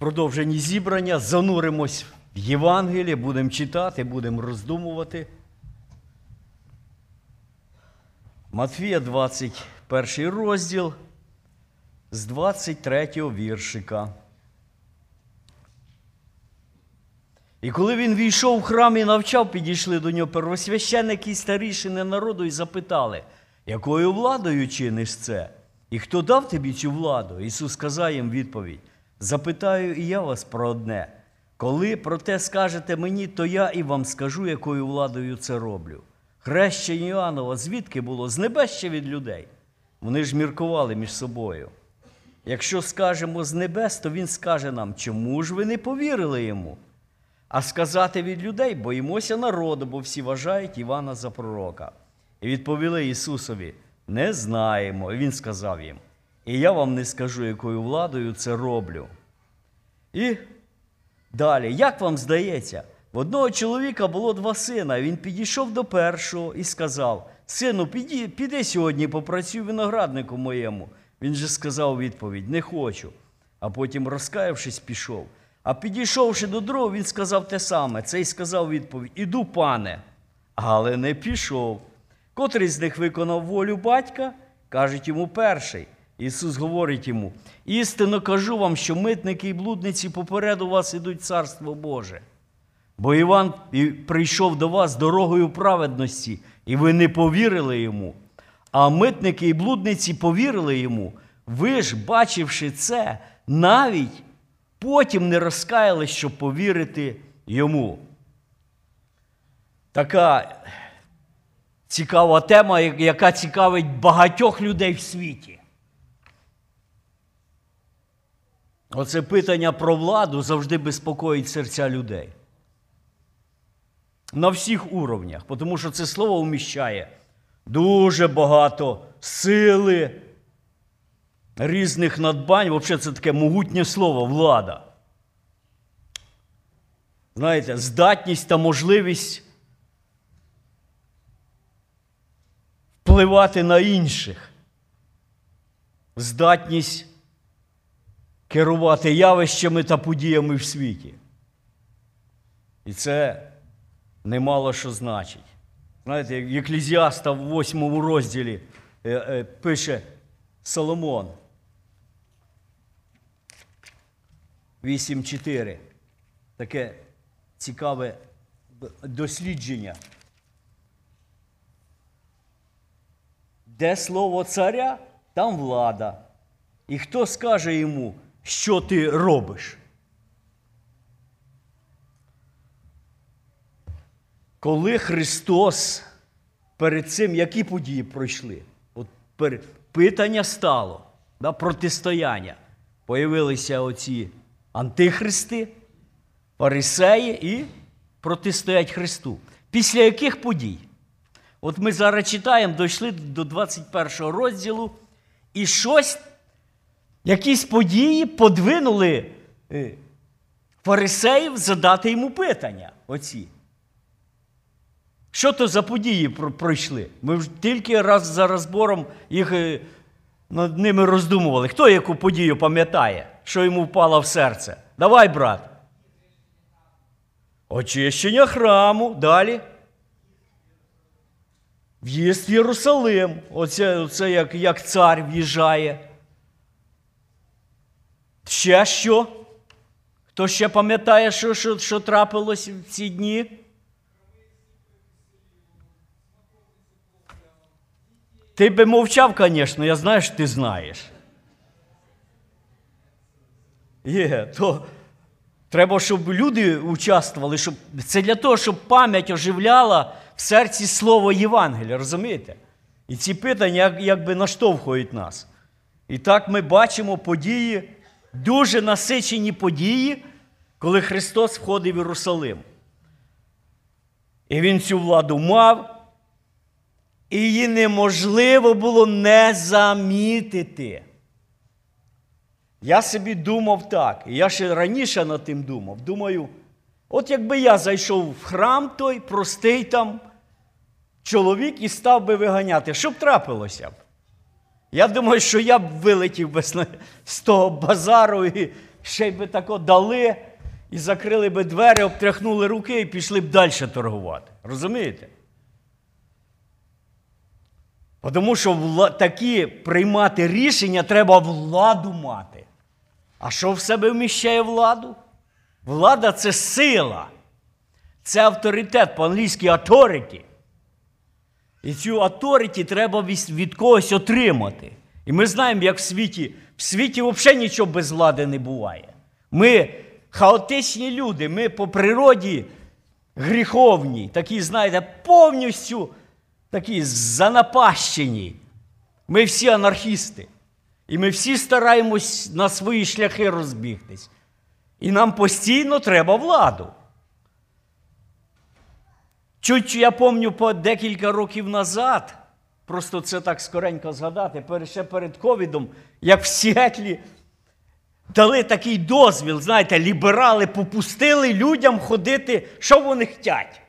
продовженні зібрання зануримось в Євангеліє, будемо читати, будемо роздумувати. Матфія 21 розділ з 23 віршика. І коли він війшов в храм і навчав, підійшли до нього первосвященники і старішини народу і запитали, якою владою чиниш це? І хто дав тобі цю владу? Ісус сказав їм відповідь: Запитаю і я вас про одне. Коли про те скажете мені, то я і вам скажу, якою владою це роблю. Хрещення Іоаннова звідки було? З небес від людей? Вони ж міркували між собою. Якщо скажемо з небес, то він скаже нам, чому ж ви не повірили йому? А сказати від людей боїмося народу, бо всі вважають Івана за пророка. І відповіли Ісусові: Не знаємо. І Він сказав їм: І я вам не скажу, якою владою це роблю. І далі, як вам здається, в одного чоловіка було два сина, він підійшов до першого і сказав: Сину, піди, піди сьогодні, попрацюй винограднику моєму. Він же сказав відповідь: Не хочу. А потім, розкаявшись, пішов. А підійшовши до другого, він сказав те саме. Цей сказав відповідь: Іду, пане, але не пішов. Котрий з них виконав волю батька, кажуть йому перший. Ісус говорить йому: істинно кажу вам, що митники і блудниці попереду вас ідуть Царство Боже. Бо Іван прийшов до вас дорогою праведності, і ви не повірили йому. А митники і блудниці повірили йому. Ви ж, бачивши це, навіть потім не розкаялись, щоб повірити йому. Така цікава тема, яка цікавить багатьох людей в світі. Оце питання про владу завжди безпокоїть серця людей. На всіх уровнях, тому що це слово вміщає дуже багато сили, різних надбань. Взагалі, це таке могутнє слово влада. Знаєте, здатність та можливість впливати на інших, здатність керувати явищами та подіями в світі. І це немало що значить. Знаєте, як Єклізіаста в восьмому розділі е, е, пише Соломон. 8.4. Таке цікаве дослідження. Де слово царя, там влада. І хто скаже йому, що ти робиш? Коли Христос перед цим, які події пройшли? От питання стало, да, протистояння. Появилися оці антихристи, фарисеї і протистоять Христу. Після яких подій? От ми зараз читаємо, дійшли до 21 розділу, і щось, якісь події подвинули е, фарисеїв задати йому питання. Оці. Що то за події пройшли? Ми ж тільки раз за розбором їх е, над ними роздумували. Хто яку подію пам'ятає, що йому впало в серце? Давай, брат. Очищення храму. Далі. В'їзд в Єрусалим. Оце, оце як, як цар в'їжджає. Ще що? Хто ще пам'ятає, що, що, що трапилось в ці дні? Ти би мовчав, звісно, я знаю, що ти знаєш. Є, то треба, щоб люди участвували, щоб це для того, щоб пам'ять оживляла в серці слово Євангелія, розумієте? І ці питання як, якби наштовхують нас. І так ми бачимо події, дуже насичені події, коли Христос входив в Єрусалим. І Він цю владу мав, і її неможливо було не замітити. Я собі думав так, і я ще раніше над тим думав. Думаю, от якби я зайшов в храм той, простий там чоловік і став би виганяти, що б трапилося б? Я думаю, що я б вилетів би з того базару і ще й би тако дали і закрили би двері, обтряхнули руки і пішли б далі торгувати. Розумієте? Тому що такі приймати рішення треба владу мати. А що в себе вміщає владу? Влада це сила, це авторитет, по-англійськи authority. І цю authority треба від когось отримати. І ми знаємо, як в світі. В світі взагалі нічого без влади не буває. Ми хаотичні люди, ми по природі гріховні, такі, знаєте, повністю такі занапащені. Ми всі анархісти. І ми всі стараємось на свої шляхи розбігтись. І нам постійно треба владу. Чуть я пам'ятаю по декілька років назад, просто це так скоренько згадати, ще перед ковідом, як в Сіетлі дали такий дозвіл, знаєте, ліберали попустили людям ходити, що вони хочуть.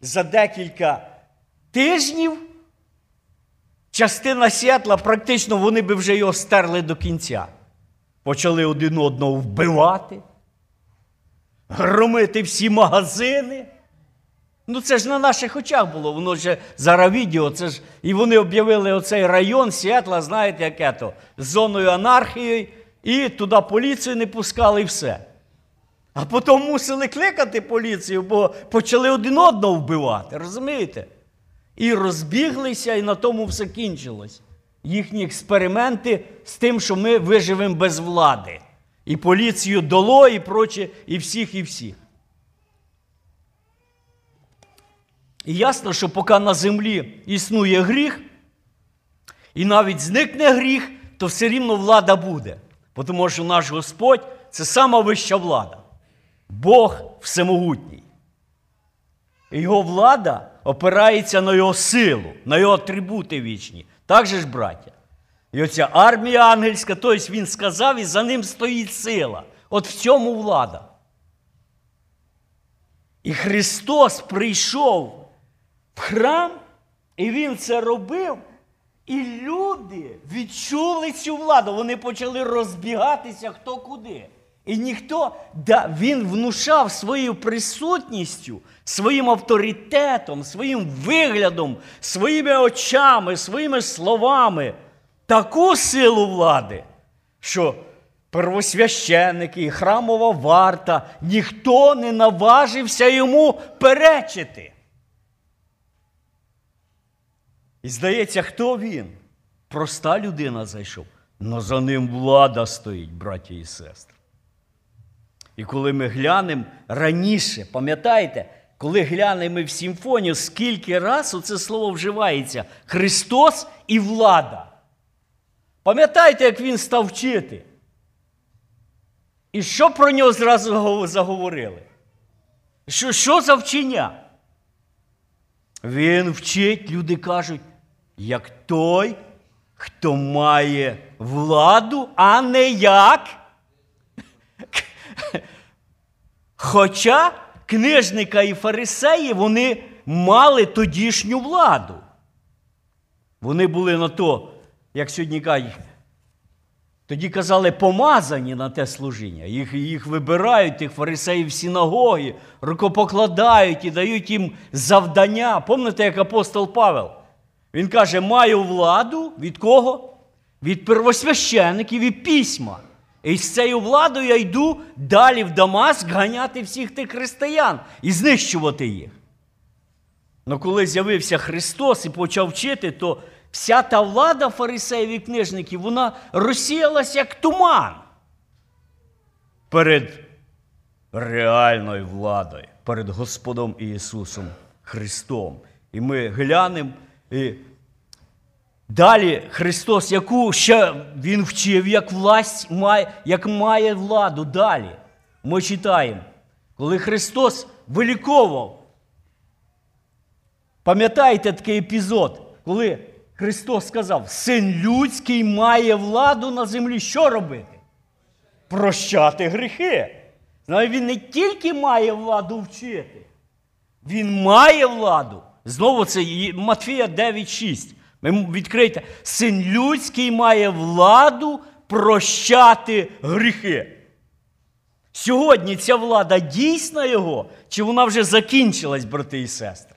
За декілька тижнів частина Сіетла, практично вони би вже його стерли до кінця. Почали один одного вбивати, громити всі магазини. Ну, це ж на наших очах було, воно ж зараз відео. Це ж, І вони об'явили оцей район Сіетла, знаєте, яке то, з зоною анархії, і туди поліцію не пускали і все. А потім мусили кликати поліцію, бо почали один одного вбивати, розумієте? І розбіглися, і на тому все кінчилось. Їхні експерименти з тим, що ми виживемо без влади. І поліцію доло, і проче, і всіх, і всіх. І ясно, що поки на землі існує гріх, і навіть зникне гріх, то все рівно влада буде. Тому що наш Господь це сама вища влада. Бог всемогутній. І його влада опирається на його силу, на його атрибути вічні. Так же ж, браття. І оця армія ангельська, тобто він сказав, і за ним стоїть сила. От в цьому влада. І Христос прийшов в храм, і Він це робив. І люди відчули цю владу. Вони почали розбігатися хто куди. І ніхто, да, він внушав своєю присутністю, своїм авторитетом, своїм виглядом, своїми очами, своїми словами таку силу влади, що первосвященники і храмова варта ніхто не наважився йому перечити. І здається, хто він? Проста людина зайшов, але за ним влада стоїть, браті і сестри. І коли ми глянемо раніше, пам'ятаєте, коли глянемо в симфонію, скільки раз оце слово вживається Христос і влада. Пам'ятаєте, як він став вчити? І що про нього зразу заговорили? Що, Що за вчення? Він вчить, люди кажуть, як той, хто має владу, а не як. Хоча книжника і фарисеї вони мали тодішню владу. Вони були на то, як сьогодні кажуть, тоді казали, помазані на те служіння. Їх їх вибирають, тих фарисеїв в синагоги, рукопокладають і дають їм завдання. Пам'ятаєте, як апостол Павел? Він каже: маю владу від кого? Від первосвящеників і письма. І з цією владою я йду далі в Дамаск ганяти всіх тих християн і знищувати їх. Ну коли з'явився Христос і почав вчити, то вся та влада фарисеїв і книжників, вона розсіялася як туман перед реальною владою, перед Господом Ісусом Христом. І ми глянемо. і Далі Христос, яку ще Він вчив, як власть має, як має владу. Далі ми читаємо, коли Христос виліковував. Пам'ятаєте такий епізод, коли Христос сказав, Син людський має владу на землі. Що робити? Прощати гріхи. Знає, Він не тільки має владу вчити, він має владу. Знову це Матфія 9,6. Відкрийте, син людський має владу прощати гріхи. Сьогодні ця влада дійсна його, чи вона вже закінчилась, брати і сестри?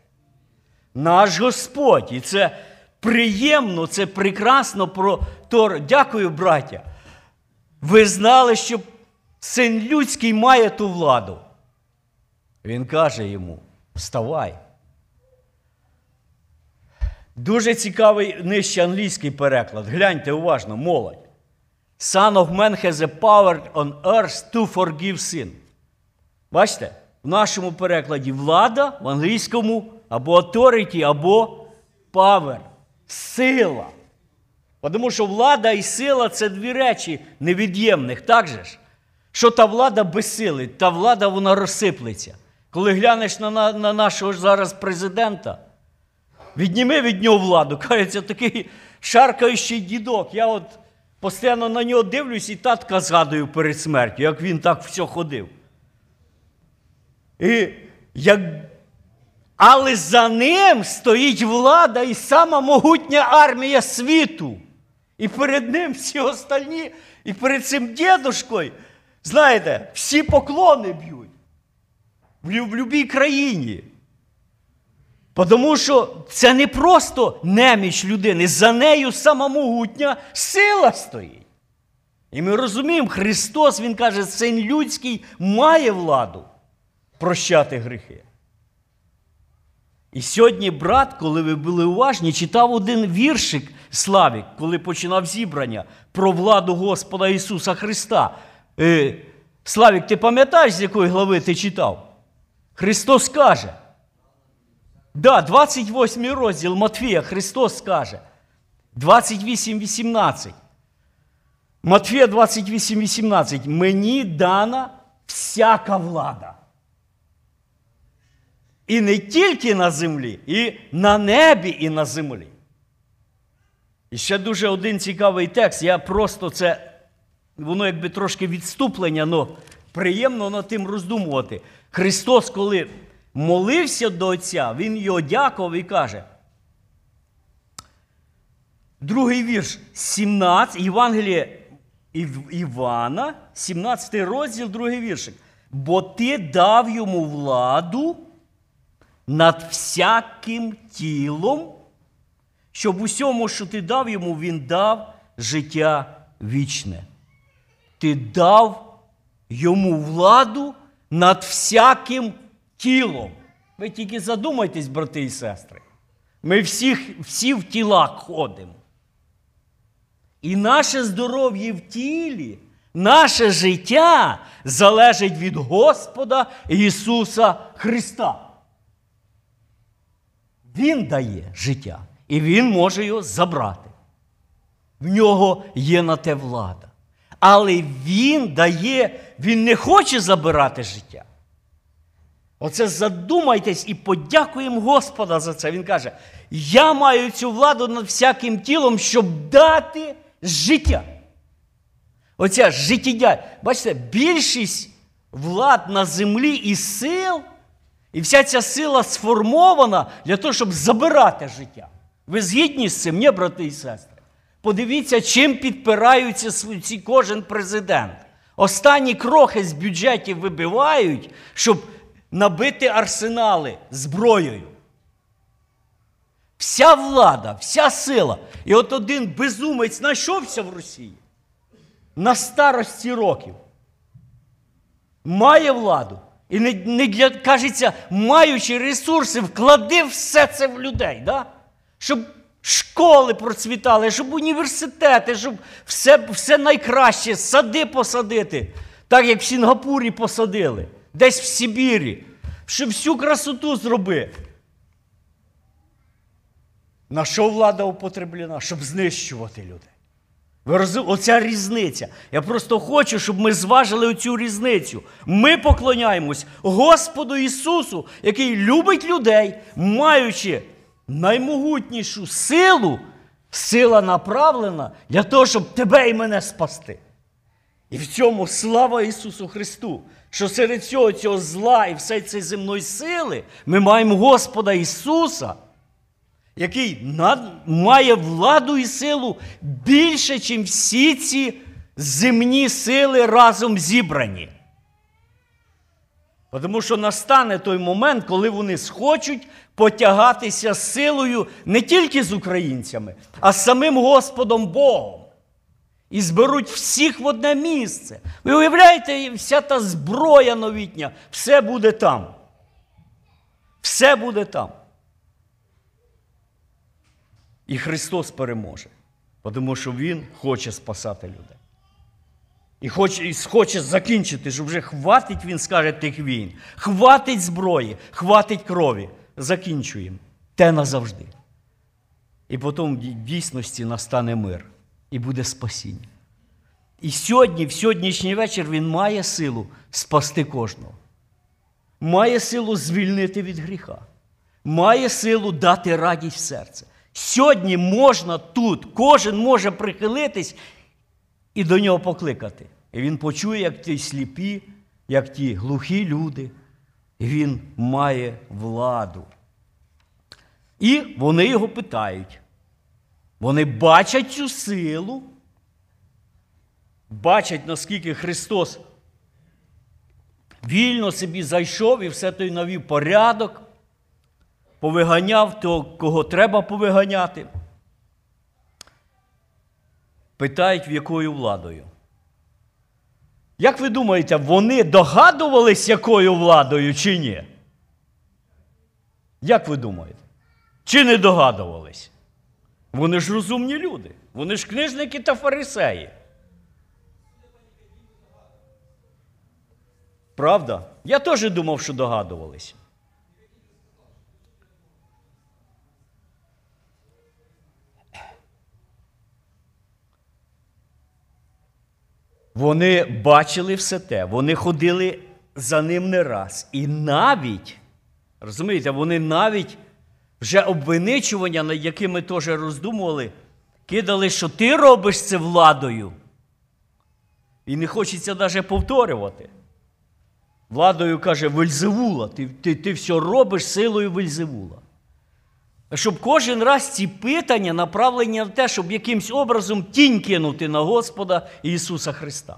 Наш Господь. І це приємно, це прекрасно про Тор. Дякую, браття. Ви знали, що син людський має ту владу. Він каже йому: вставай. Дуже цікавий нижче англійський переклад. Гляньте уважно, молодь. Son of man has a power on earth to forgive sin. Бачите? В нашому перекладі влада, в англійському або authority, або power. Сила. Тому що влада і сила це дві речі невід'ємних, так же ж? Що та влада без сили, та влада вона розсиплеться. Коли глянеш на, на, на нашого зараз президента, відніми від нього владу, кажеться, такий шаркаючий дідок. Я от постійно на нього дивлюсь і татка згадую перед смертю, як він так все ходив. І як... Але за ним стоїть влада і сама могутня армія світу. І перед ним всі остальні, і перед цим дідушкою, знаєте, всі поклони б'ють в будь-якій країні. Тому що це не просто неміч людини, за нею сама могутня сила стоїть. І ми розуміємо, Христос, Він каже, син людський має владу прощати гріхи. І сьогодні, брат, коли ви були уважні, читав один віршик Славік, коли починав зібрання про владу Господа Ісуса Христа. Е, Славік, ти пам'ятаєш, з якої глави ти читав? Христос каже. Да, 28 розділ Матфія Христос скаже. 28-18. Матфія 28-18. Мені дана всяка влада. І не тільки на землі, і на небі, і на землі. І ще дуже один цікавий текст. Я просто це, воно якби трошки відступлення, але приємно над тим роздумувати. Христос, коли молився до Отця, Він його дякував і каже. Другий вірш 17, Євангеліє Івана, 17 розділ, другий віршик. Бо ти дав йому владу над всяким тілом, щоб усьому, що ти дав йому, він дав життя вічне. Ти дав йому владу над всяким тілом. Ви тільки задумайтесь, брати і сестри. Ми всіх, всі в тілах ходимо. І наше здоров'я в тілі, наше життя залежить від Господа Ісуса Христа. Він дає життя, і Він може його забрати. В нього є на те влада. Але Він дає, Він не хоче забирати життя. Оце задумайтесь і подякуємо Господа за це. Він каже: Я маю цю владу над всяким тілом, щоб дати життя. Оця життєдя. Бачите, більшість влад на землі і сил, і вся ця сила сформована для того, щоб забирати життя. Ви згідні з цим, ні, брати і сестри? Подивіться, чим підпираються ці кожен президент. Останні крохи з бюджетів вибивають, щоб набити арсенали зброєю. Вся влада, вся сила. І от один безумець знайшовся в Росії на старості років. Має владу. І не, не для, кажеться, маючи ресурси, вклади все це в людей. Да? Щоб школи процвітали, щоб університети, щоб все все найкраще, сади посадити, так як в Сінгапурі посадили, десь в Сибірі, щоб всю красоту зробити. На що влада употреблена? Щоб знищувати людей. Ви розумієте? Оця різниця. Я просто хочу, щоб ми зважили оцю різницю. Ми поклоняємось Господу Ісусу, який любить людей, маючи наймогутнішу силу, сила направлена для того, щоб тебе і мене спасти. І в цьому слава Ісусу Христу, що серед цього цього зла і всієї цієї земної сили ми маємо Господа Ісуса який над, має владу і силу більше, ніж всі ці земні сили разом зібрані. Тому що настане той момент, коли вони схочуть потягатися силою не тільки з українцями, а з самим Господом Богом. І зберуть всіх в одне місце. Ви уявляєте, вся та зброя новітня, все буде там. Все буде там. І Христос переможе, тому що Він хоче спасати людей. І хоче, і хоче закінчити, що вже хватить, він скаже, тих війн. Хватить зброї, хватить крові. Закінчуємо. Те назавжди. І потім в дійсності настане мир і буде спасіння. І сьогодні, в сьогоднішній вечір, він має силу спасти кожного. Має силу звільнити від гріха. Має силу дати радість в серце. Сьогодні можна тут, кожен може прихилитись і до нього покликати. І він почує, як ті сліпі, як ті глухі люди. Він має владу. І вони його питають. Вони бачать цю силу, бачать, наскільки Христос вільно собі зайшов і все той навів порядок, повиганяв того, кого треба повиганяти. Питають, в якою владою. Як ви думаєте, вони догадувались, якою владою чи ні? Як ви думаєте? Чи не догадувались? Вони ж розумні люди. Вони ж книжники та фарисеї. Правда? Я теж думав, що догадувались. Вони бачили все те, вони ходили за ним не раз. І навіть, розумієте, вони навіть вже обвиничування, над якими теж роздумували, кидали, що ти робиш це владою. І не хочеться навіть повторювати. Владою каже Вельзевула, ти, ти, ти все робиш силою Вельзевула. Щоб кожен раз ці питання направлені на те, щоб якимсь образом тінь кинути на Господа Ісуса Христа.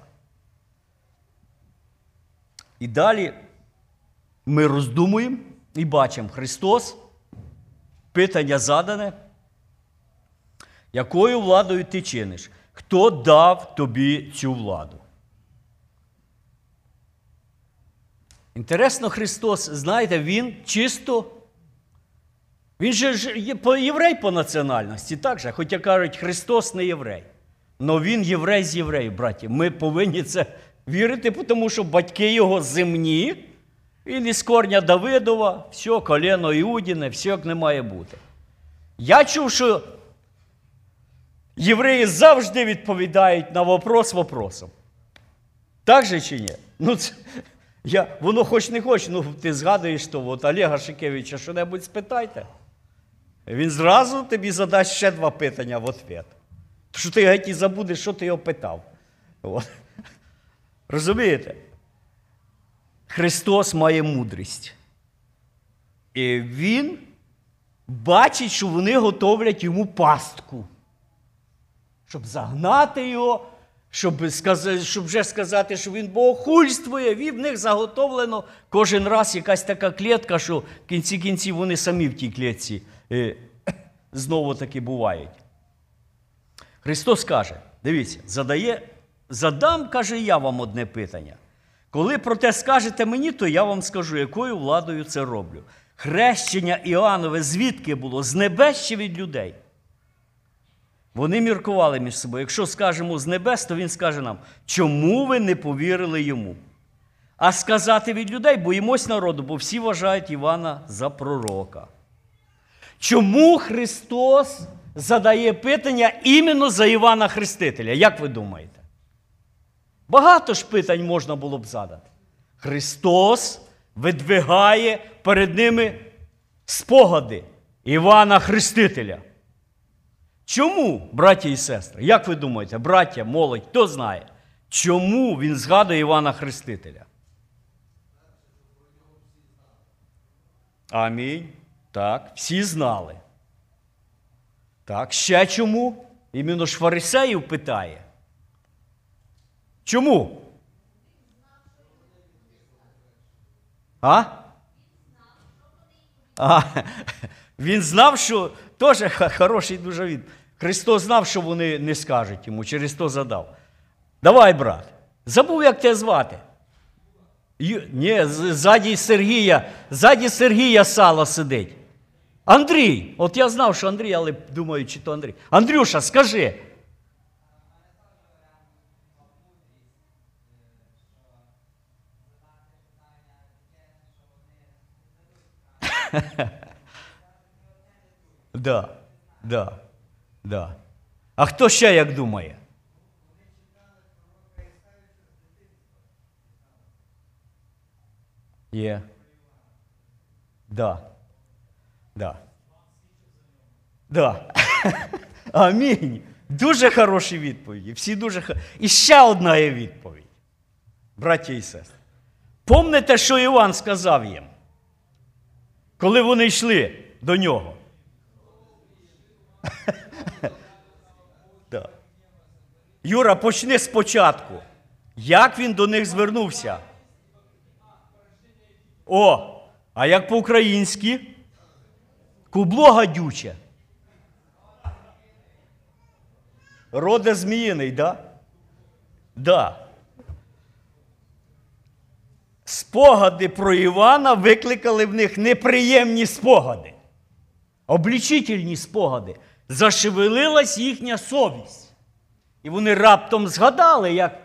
І далі ми роздумуємо і бачимо Христос, питання задане, якою владою ти чиниш? Хто дав тобі цю владу? Інтересно, Христос, знаєте, Він чисто. Він же ж єврей по національності, так же, хоча кажуть, Христос не єврей. Але він єврей з євреїв, браті. Ми повинні це вірити, тому що батьки його земні, він із корня Давидова, все, колено Іудіне, все як не має бути. Я чув, що євреї завжди відповідають на вопрос вопросом. Так же чи ні? Ну, це, я, Воно хоч не хоч, ну ти згадуєш, то от Олега Шикевича що-небудь спитайте. Він зразу тобі задасть ще два питання в ответ. Що ти геть і забудеш, що ти його питав. От. Розумієте? Христос має мудрість. І Він бачить, що вони готовлять йому пастку, щоб загнати його, щоб сказати, щоб вже сказати, що він богохульствує, і в них заготовлено кожен раз якась така клітка, що в кінці кінців вони самі в тій клітці знову таки бувають. Христос каже: дивіться, задає, задам, каже, я вам одне питання. Коли про те скажете мені, то я вам скажу, якою владою це роблю. Хрещення Іоаннове звідки було? З небес чи від людей? Вони міркували між собою. Якщо скажемо з небес, то він скаже нам, чому ви не повірили йому? А сказати від людей боїмось народу, бо всі вважають Івана за пророка. Чому Христос задає питання іменно за Івана Хрестителя? Як ви думаєте? Багато ж питань можна було б задати. Христос видвигає перед ними спогади Івана Хрестителя. Чому, браті і сестри? Як ви думаєте, браття, молодь, хто знає? Чому він згадує Івана Хрестителя? Амінь. Так, всі знали. Так, ще чому? Іменно ж фарисеїв питає. Чому? А? А, він знав, що теж хороший дуже від. Христос знав, що вони не скажуть йому, через то задав. Давай, брат. Забув, як тебе звати. Ю... Ні, ззаді Сергія, ззаді Сергія сало сидить. Андрій. От я знав, що Андрій, але думаю, чи то Андрій. Андрюша, скажи. Да, да, да. А хто ще як думає? Є. Да. Да. Да. Амінь. Дуже хороші відповіді. Всі дуже І ще одна є відповідь, браття і сестри. Помните, що Іван сказав їм, коли вони йшли до нього? Да. Юра, почни спочатку. Як він до них звернувся? О, а як по-українськи? Кубло гадюче. Роде зміїний, да? Да. Спогади про Івана викликали в них неприємні спогади, облічительні спогади. Зашевелилась їхня совість. І вони раптом згадали, як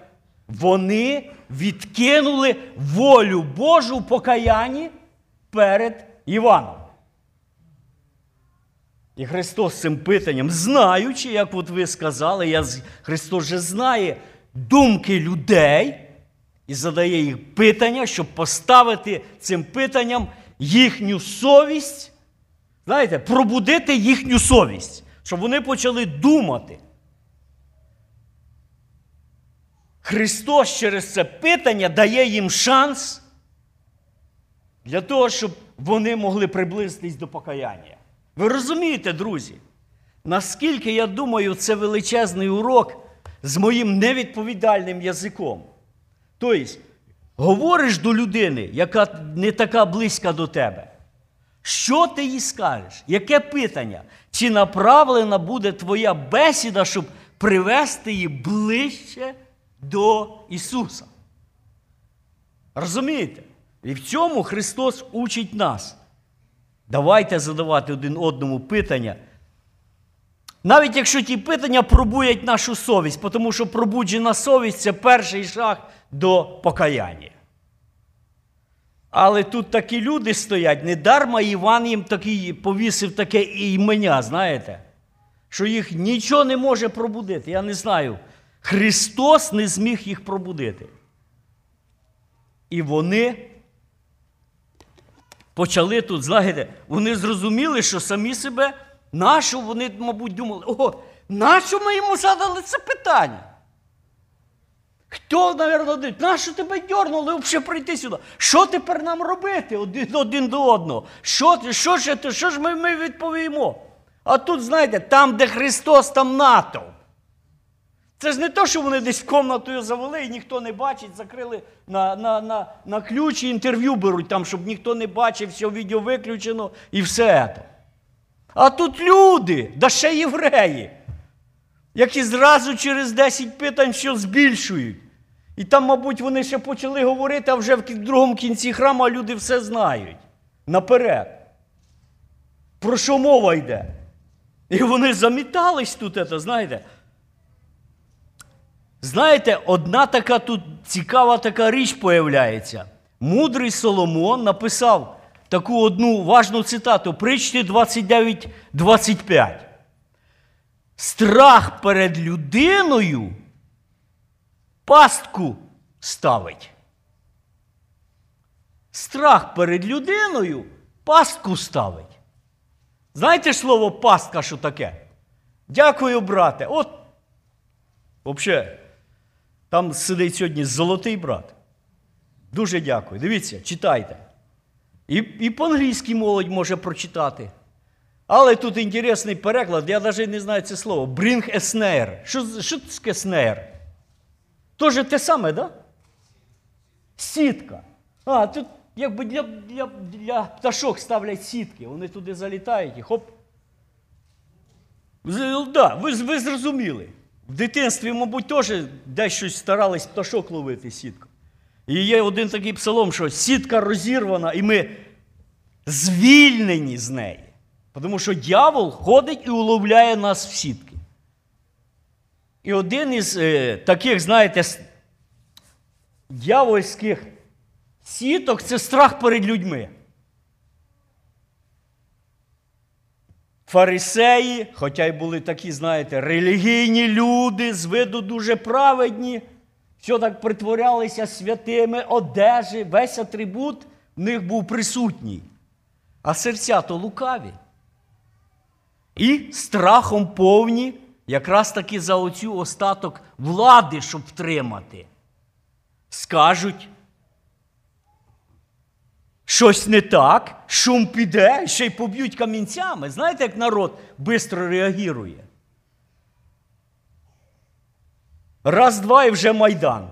вони відкинули волю Божу в покаянні перед Іваном. І Христос цим питанням, знаючи, як от ви сказали, я, Христос же знає думки людей і задає їх питання, щоб поставити цим питанням їхню совість, знаєте, пробудити їхню совість, щоб вони почали думати. Христос через це питання дає їм шанс для того, щоб вони могли приблизитись до покаяння. Ви розумієте, друзі? Наскільки я думаю, це величезний урок з моїм невідповідальним язиком. Тобто, говориш до людини, яка не така близька до тебе. Що ти їй скажеш? Яке питання? Чи направлена буде твоя бесіда, щоб привести її ближче до Ісуса? Розумієте? І в цьому Христос учить нас. Давайте задавати один одному питання. Навіть якщо ті питання пробують нашу совість, тому що пробуджена совість це перший шаг до покаяння. Але тут такі люди стоять, недарма Іван їм такий повісив таке імення, знаєте, що їх нічого не може пробудити. Я не знаю. Христос не зміг їх пробудити. І вони почали тут, знаєте, вони зрозуміли, що самі себе, нащо вони, мабуть, думали, о, нащо ми йому задали це питання? Хто, мабуть, нащо тебе дьорнули взагалі прийти сюди? Що тепер нам робити один, один до одного? Що, що, ж, що ж ми, ми відповімо? А тут, знаєте, там, де Христос, там натовп. Це ж не то, що вони десь комнатою завели і ніхто не бачить, закрили на, на, на, на ключ і інтерв'ю беруть там, щоб ніхто не бачив, все відео виключено і все це. А тут люди, да ще євреї, які зразу через 10 питань все збільшують. І там, мабуть, вони ще почали говорити, а вже в другому кінці храму люди все знають. Наперед. Про що мова йде? І вони замітались тут, це, знаєте. Знаєте, одна така тут цікава така річ появляється. Мудрий Соломон написав таку одну важну цитату, причти 29-25. Страх перед людиною пастку ставить. Страх перед людиною пастку ставить. Знаєте слово пастка, що таке? Дякую, брате. От, взагалі, там сидить сьогодні золотий брат. Дуже дякую. Дивіться, читайте. І, і по-англійськи молодь може прочитати. Але тут інтересний переклад, я навіть не знаю це слово. Bring a snare. Що, що таке snare? Тоже те саме. Да? Сітка. А, тут якби для, для, для пташок ставлять сітки, вони туди залітають і хоп. Да, ви, ви зрозуміли. В дитинстві, мабуть, теж десь старались пташок ловити сітку. І є один такий псалом, що сітка розірвана, і ми звільнені з неї. Тому що дьявол ходить і уловляє нас в сітки. І один із е, таких, знаєте, дьявольських сіток це страх перед людьми. Фарисеї, хоча й були такі, знаєте, релігійні люди, з виду дуже праведні, все так притворялися святими, одежі, весь атрибут в них був присутній. А серця то лукаві. І страхом повні, якраз таки за оцю остаток влади, щоб втримати. Скажуть, щось не так, шум піде, ще й поб'ють камінцями. Знаєте, як народ швидко реагує? Раз, два і вже майдан.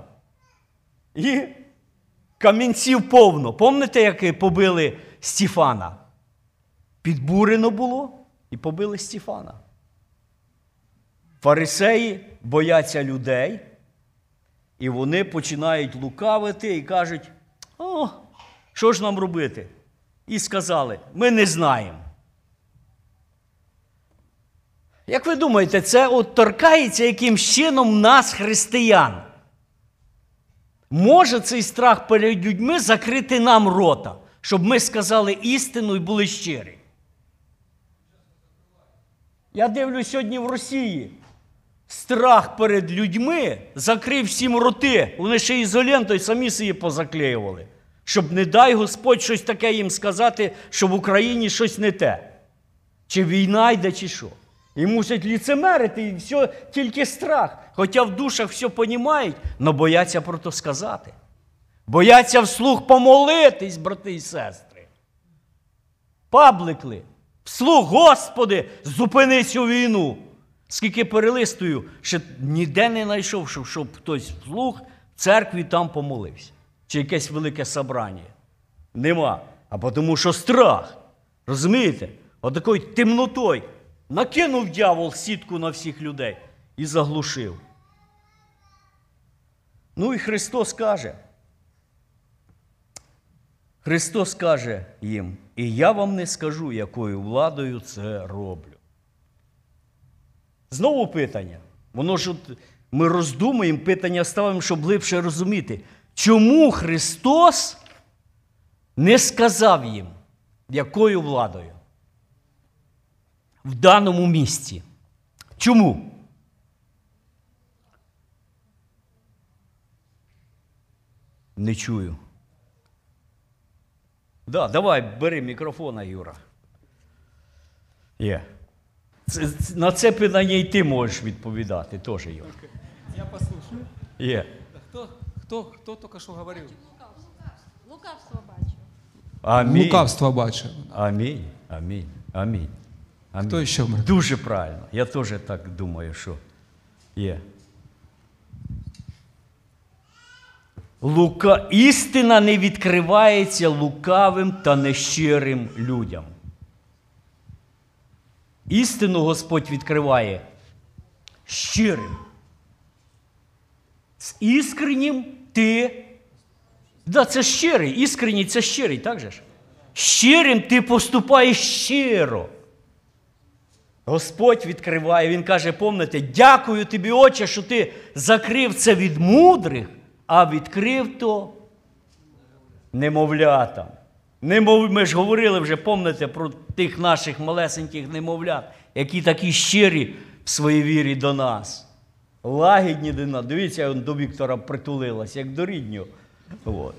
І камінців повно. Пам'ятаєте, як побили Стефана? Підбурено було і побили Стефана. Фарисеї бояться людей, і вони починають лукавити і кажуть: о, що ж нам робити? І сказали: ми не знаємо. Як ви думаєте, це от торкається якимсь чином нас, християн? Може цей страх перед людьми закрити нам рота, щоб ми сказали істину і були щирі? Я дивлюсь сьогодні в Росії. Страх перед людьми закрив всім роти. Вони ще ізолентою самі собі позаклеювали. Щоб, не дай Господь, щось таке їм сказати, що в Україні щось не те. Чи війна йде, чи що. І мусять ліцемерити, і все, тільки страх. Хоча в душах все понімають, але бояться про то сказати. Бояться вслух помолитись, брати і сестри. Пабликли. Вслух, Господи, зупини цю війну. Скільки перелистую, ще ніде не знайшов, щоб, хтось вслух в церкві там помолився. Чи якесь велике собрання. Нема. А тому що страх. Розумієте? Отакою темнотою накинув дьявол сітку на всіх людей і заглушив. Ну і Христос каже. Христос каже їм, і я вам не скажу, якою владою це роблю. Знову питання. Воно ж от ми роздумуємо, питання ставимо, щоб глибше розуміти, чому Христос не сказав їм, якою владою в даному місці. Чому? Не чую. Да, давай, бери мікрофона, Юра. Є. Це- на це питання і ти можеш відповідати теж, Юра. Я послушаю. Є. Кто, кто, кто только что говорил? Лукавство бачу. Амінь. Лукавство бачив. Амінь. Амінь. Амінь. Амінь. Хто ще брат? Дуже правильно. Я теж так думаю, що є. Лука... Істина не відкривається лукавим та нещирим людям. Істину Господь відкриває щирим. З іскреннім ти. Да, це щирий. Іскренній це щирий, так же ж? Щирим ти поступаєш щиро. Господь відкриває, Він каже, помните, дякую тобі, Отче, що ти закрив це від мудрих, а відкрив то немовлятам. Немов... Ми ж говорили вже, помните, про тих наших малесеньких немовлят, які такі щирі в своїй вірі до нас. Лагідні до нас. Дивіться, до Віктора притулилась, як до ріднього. От.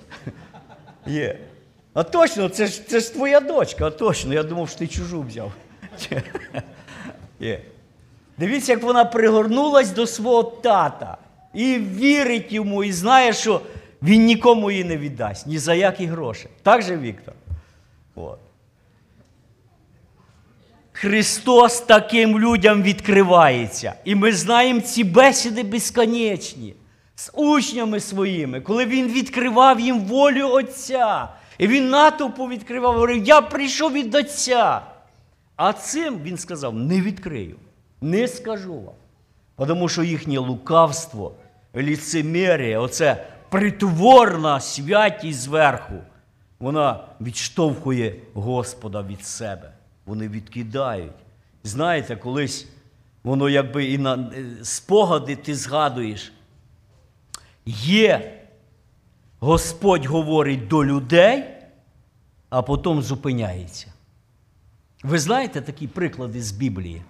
Є. А точно, це ж, це ж твоя дочка, а точно. Я думав, що ти чужу взяв. Є. Дивіться, як вона пригорнулась до свого тата і вірить йому, і знає, що він нікому її не віддасть, ні за які гроші. Так же, Віктор? От. Христос таким людям відкривається. І ми знаємо ці бесіди безконечні з учнями своїми, коли Він відкривав їм волю Отця. І він натовпу відкривав, говорив, я прийшов від Отця. А цим він сказав: не відкрию, не скажу вам. Тому що їхнє лукавство, ліцемерія, оце притворна святість зверху, вона відштовхує Господа від себе. Вони відкидають. Знаєте, колись воно якби і на е, спогади ти згадуєш. Є, Господь говорить до людей, а потім зупиняється. Ви знаєте такі приклади з Біблії?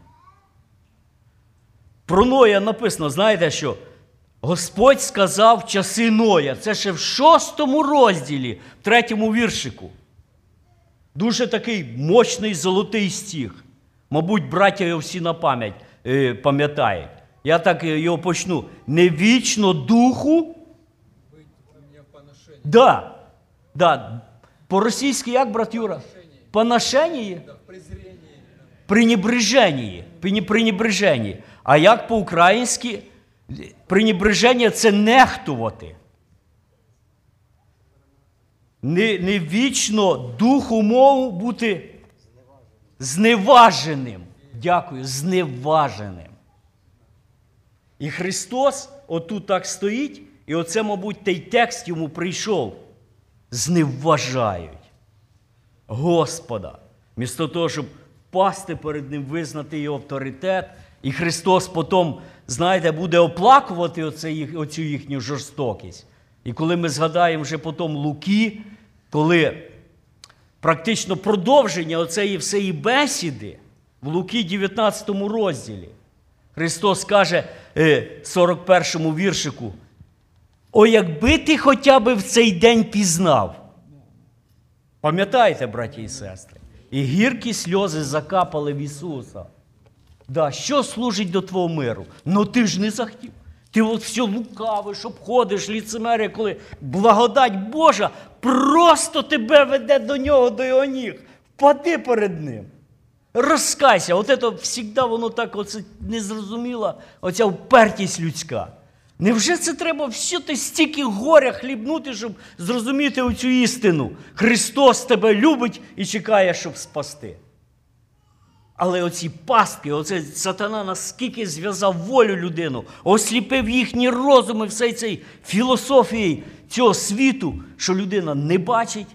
Про Ноя написано, знаєте що? Господь сказав часи Ноя. Це ще в шостому розділі, в третьому віршику. Дуже такий мощний золотий стіг. Мабуть, браття його всі на пам'ять е, пам'ятають. Я так е, його почну. Не вічно духу. Да, да. По-російськи як, брат Юра? Поношення? Пренебреження. Пренебреження. А як по-українськи? Пренебреження це нехтувати. Не, не вічно духу мову бути зневаженим. Дякую, зневаженим. І Христос отут так стоїть, і оце, мабуть, той текст йому прийшов. Зневажають Господа. Місто того, щоб пасти перед ним, визнати його авторитет. І Христос потім, знаєте, буде оплакувати оце оцю їхню жорстокість. І коли ми згадаємо вже потім Луки, коли практично продовження оцеї всієї бесіди в Луки 19 розділі, Христос каже е, 41 віршику: О, якби ти хоча б в цей день пізнав. Пам'ятаєте, браті і сестри? І гіркі сльози закапали в Ісуса. Да, що служить до твого миру? Ну ти ж не захотів. Ти от все лукавиш, обходиш ліцемеря, коли благодать Божа просто тебе веде до нього, до його ніг. Впади перед ним. Розкайся. От це завжди воно так оце незрозуміло, оця впертість людська. Невже це треба все ти стільки горя хлібнути, щоб зрозуміти оцю істину? Христос тебе любить і чекає, щоб спасти. Але оці пастки, оце сатана наскільки зв'язав волю людину, осліпив їхні розуми всей цей філософії цього світу, що людина не бачить,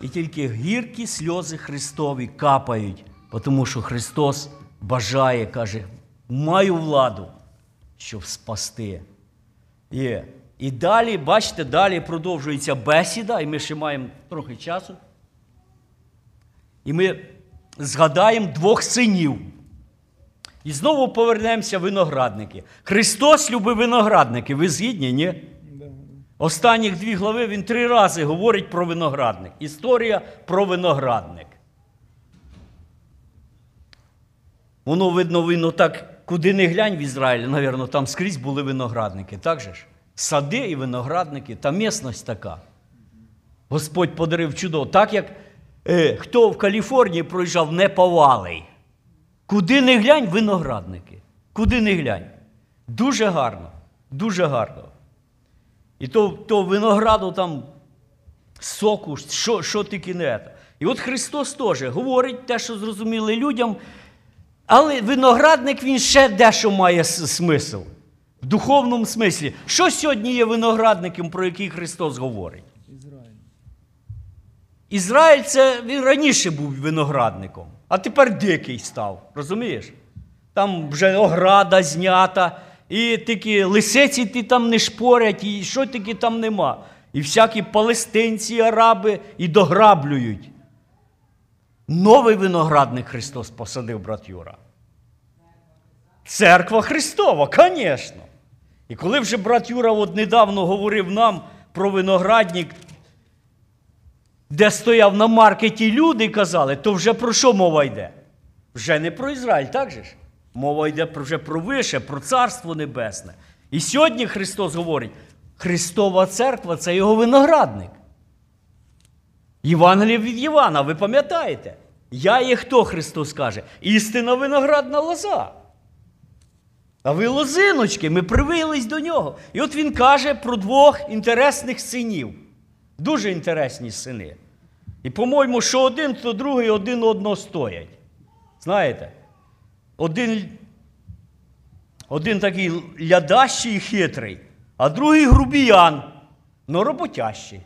і тільки гіркі сльози Христові капають, тому що Христос бажає, каже, маю владу, щоб спасти. Є. І далі, бачите, далі продовжується бесіда, і ми ще маємо трохи часу. І ми згадаємо двох синів. І знову повернемося в виноградники. Христос любив виноградники. Ви згідні, ні? Останніх дві глави він три рази говорить про виноградник. Історія про виноградник. Воно видно, видно так, куди не глянь в Ізраїлі, навірно, там скрізь були виноградники. Так же ж? Сади і виноградники, та місність така. Господь подарив чудо. Так як хто в Каліфорнії проїжджав неповалий. Куди не глянь, виноградники. Куди не глянь. Дуже гарно, дуже гарно. І то, то винограду там соку, що, що тільки не це. І от Христос теж говорить те, що зрозуміли людям, але виноградник він ще дещо має смисл. В духовному смислі. Що сьогодні є виноградником, про який Христос говорить? Ізраїль це він раніше був виноградником, а тепер дикий став. Розумієш? Там вже ограда знята, і тільки лисиці ті там не шпорять, і що тільки там нема. І всякі палестинці, араби і дограблюють. Новий виноградник Христос посадив, брат Юра. Церква Христова, звісно. І коли вже брат Юра от недавно говорив нам про виноградник, де стояв на маркеті люди і казали, то вже про що мова йде? Вже не про Ізраїль, так же ж? Мова йде вже про вище, про Царство Небесне. І сьогодні Христос говорить, Христова церква це його виноградник. Євангеліє від Івана, ви пам'ятаєте? Я є хто Христос каже? Істина виноградна лоза. А ви лозиночки, ми привились до нього. І от він каже про двох інтересних синів. Дуже інтересні сини. І, по-моєму, що один, то другий один одного стоять. Знаєте? Один, один такий лядащий і хитрий, а другий грубіян, но роботящий.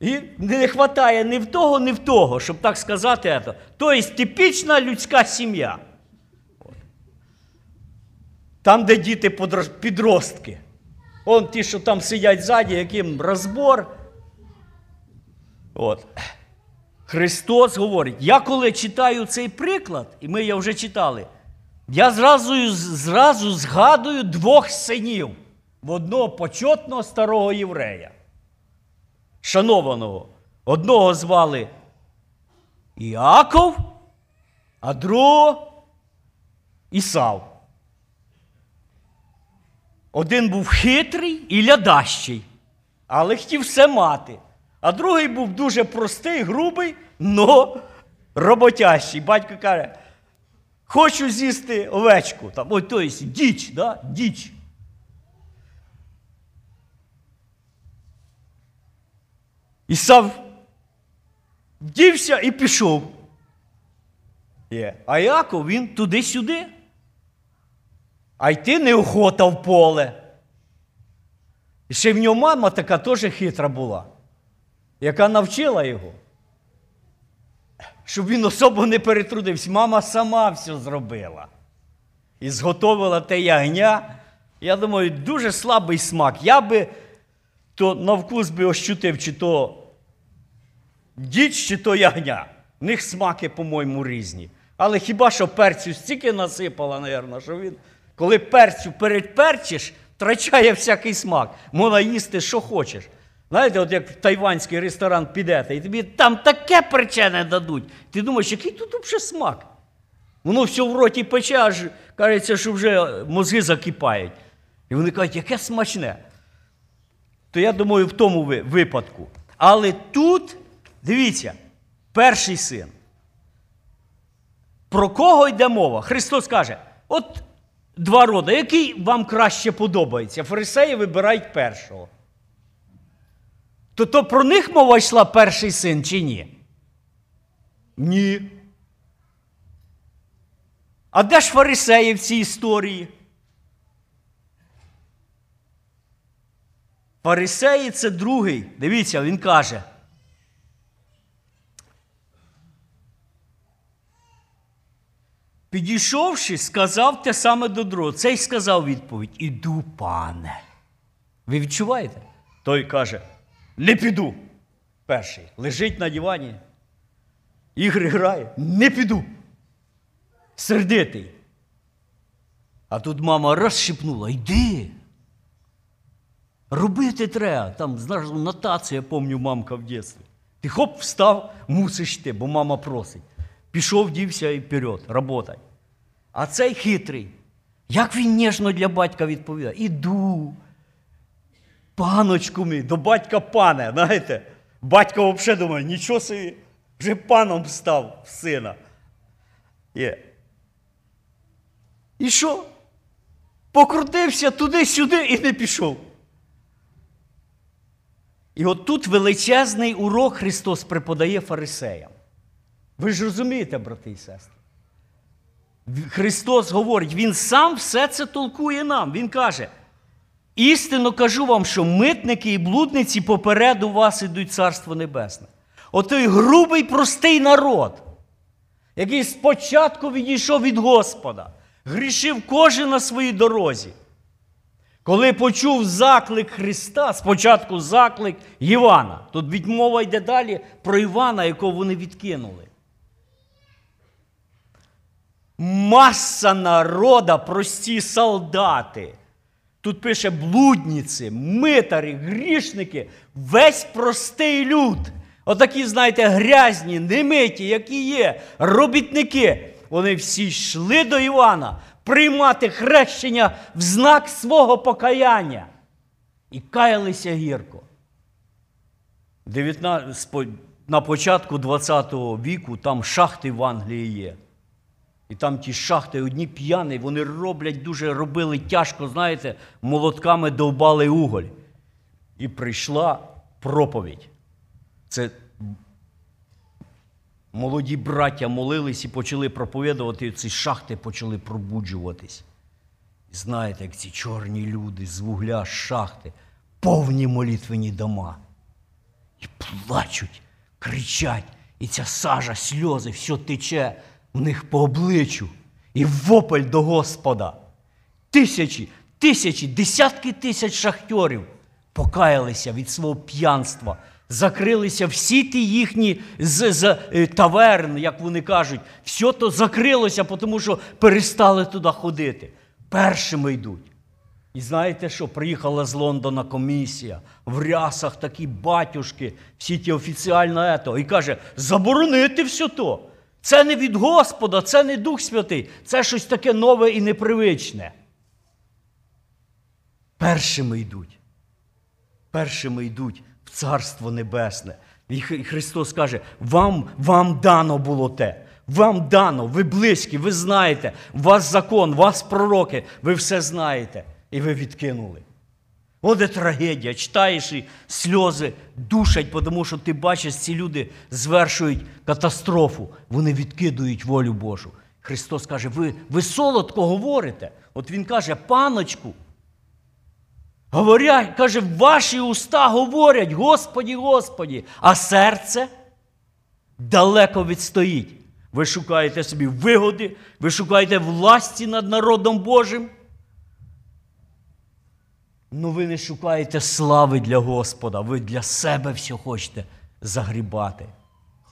І не вистачає ні в того, ні в того, щоб так сказати. Тобто типічна людська сім'я. Там, де діти підростки. Он ті, що там сидять ззаді, яким розбор. От. Христос говорить, я коли читаю цей приклад, і ми його вже читали, я зразу, зразу згадую двох синів в одного почетного старого єврея шанованого. Одного звали Іаков, а другого Ісав. Один був хитрий і лядащий, але хотів все мати. А другий був дуже простий, грубий, но роботящий. Батько каже: хочу з'їсти овечку. Там, ой, то є діч, да? діч. Ісав дівся і пішов. Є. А Яков він туди-сюди. А йти неохота в поле. І ще в нього мама така теж хитра була, яка навчила його. Щоб він особо не перетрудився. Мама сама все зробила. І зготовила те ягня. Я думаю, дуже слабий смак. Я би то на вкус би ощутив, чи то діч, чи то ягня. В них смаки, по-моєму, різні. Але хіба що перцю стільки насипала, напевно, що він, коли перцю передперчиш, втрачає всякий смак. Можна їсти, що хочеш. Знаєте, от як в тайванський ресторан підете, і тобі там таке перчене дадуть. Ти думаєш, який тут взагалі смак? Воно все в роті пече, аж кажеться, що вже мозги закипають. І вони кажуть, яке смачне. То я думаю, в тому випадку. Але тут, дивіться, перший син. Про кого йде мова? Христос каже: от два роди, який вам краще подобається? Фарисеї вибирають першого. То то про них мова йшла перший син чи ні? Ні. А де ж фарисеї в цій історії? Фарисеї це другий. Дивіться, він каже. Підійшовши, сказав те саме до другого. Цей сказав відповідь: Іду, пане. Ви відчуваєте? Той каже: Не піду. Перший лежить на дивані, ігри грає, не піду. Сердитий. А тут мама розшипнула: йди. Робити треба. Там, знаєш, нотація, я пам'ятаю, мамка в дитинстві. Ти хоп, встав, мусиш йти, бо мама просить. Пішов, дівся і вперед, работай. А цей хитрий, як він ніжно для батька відповідає: Іду. Паночку мій, до батька пане, знаєте. Батько взагалі думає, нічого собі, вже паном став сина. Є. І що? Покрутився туди-сюди і не пішов. І от тут величезний урок Христос преподає фарисеям. Ви ж розумієте, брати і сестри? Христос говорить, Він сам все це толкує нам. Він каже: істинно кажу вам, що митники і блудниці попереду вас ідуть Царство Небесне. Отой грубий простий народ, який спочатку відійшов від Господа, грішив кожен на своїй дорозі. Коли почув заклик Христа, спочатку заклик Івана. Тут від мова йде далі про Івана, якого вони відкинули. Маса народа, прості солдати. Тут пише блудниці, митарі, грішники, весь простий люд. Отакі, знаєте, грязні, немиті, які є, робітники. Вони всі йшли до Івана приймати хрещення в знак свого покаяння. І каялися гірко. 19, на початку ХХ віку там шахти в Англії є. І там ті шахти, одні п'яні, вони роблять дуже робили тяжко, знаєте, молотками довбали уголь. І прийшла проповідь. Це молоді браття молились і почали проповідувати, і ці шахти почали пробуджуватись. І знаєте, як ці чорні люди з вугля з шахти, повні молитвені дома. І плачуть, кричать, і ця сажа, сльози, все тече в них по обличчю. І вопль до Господа. Тисячі, тисячі, десятки тисяч шахтьорів покаялися від свого п'янства. Закрилися всі ті їхні з, з е, таверн, як вони кажуть, все то закрилося, тому що перестали туди ходити. Першими йдуть. І знаєте що? Приїхала з Лондона комісія, в рясах такі батюшки, всі ті офіціально ето, і каже: заборонити все то. Це не від Господа, це не Дух Святий, це щось таке нове і непривичне. Першими йдуть. Першими йдуть в Царство Небесне. І Христос каже: вам, вам дано було те. Вам дано, ви близькі, ви знаєте, у вас закон, у вас пророки, ви все знаєте. І ви відкинули. От трагедія. Читаєш і сльози душать, тому що ти бачиш, ці люди звершують катастрофу. Вони відкидують волю Божу. Христос каже: ви, ви солодко говорите. От Він каже, паночку. Говорять, каже, ваші уста говорять, Господі, Господі, а серце далеко відстоїть. Ви шукаєте собі вигоди, ви шукаєте власті над народом Божим. Ну, ви не шукаєте слави для Господа, ви для себе все хочете загрібати.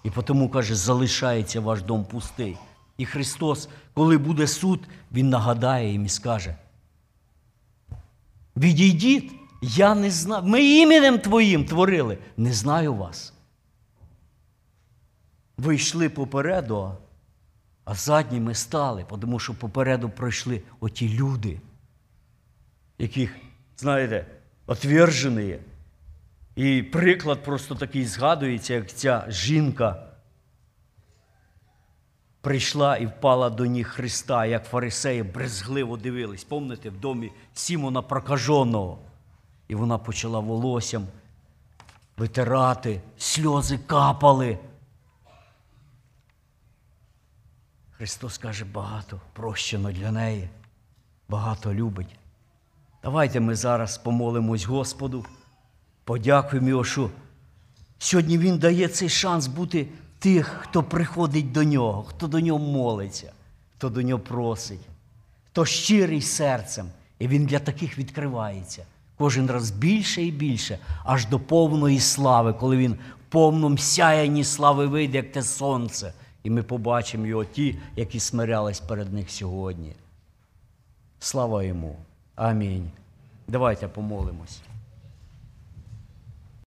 І тому, каже, залишається ваш дом пустий. І Христос, коли буде суд, Він нагадає їм і скаже: Відійдіть, я не знаю. Ми іменем Твоїм творили, не знаю вас. Ви йшли попереду, а задніми стали, тому що попереду пройшли оті люди, яких, знаєте, отвержені. І приклад просто такий згадується, як ця жінка прийшла і впала до ніг Христа, як фарисеї брезгливо дивились. Помните, в домі Сімона прокаженого. І вона почала волоссям витирати, сльози капали. Христос каже, багато прощено для неї, багато любить. Давайте ми зараз помолимось Господу, подякуємо Його, що сьогодні Він дає цей шанс бути тих, хто приходить до нього, хто до нього молиться, хто до нього просить, хто щирий серцем. І він для таких відкривається. Кожен раз більше і більше, аж до повної слави, коли він в повному сяянні слави вийде, як те сонце. І ми побачимо його ті, які смирялись перед них сьогодні. Слава йому. Амінь. Давайте помолимось.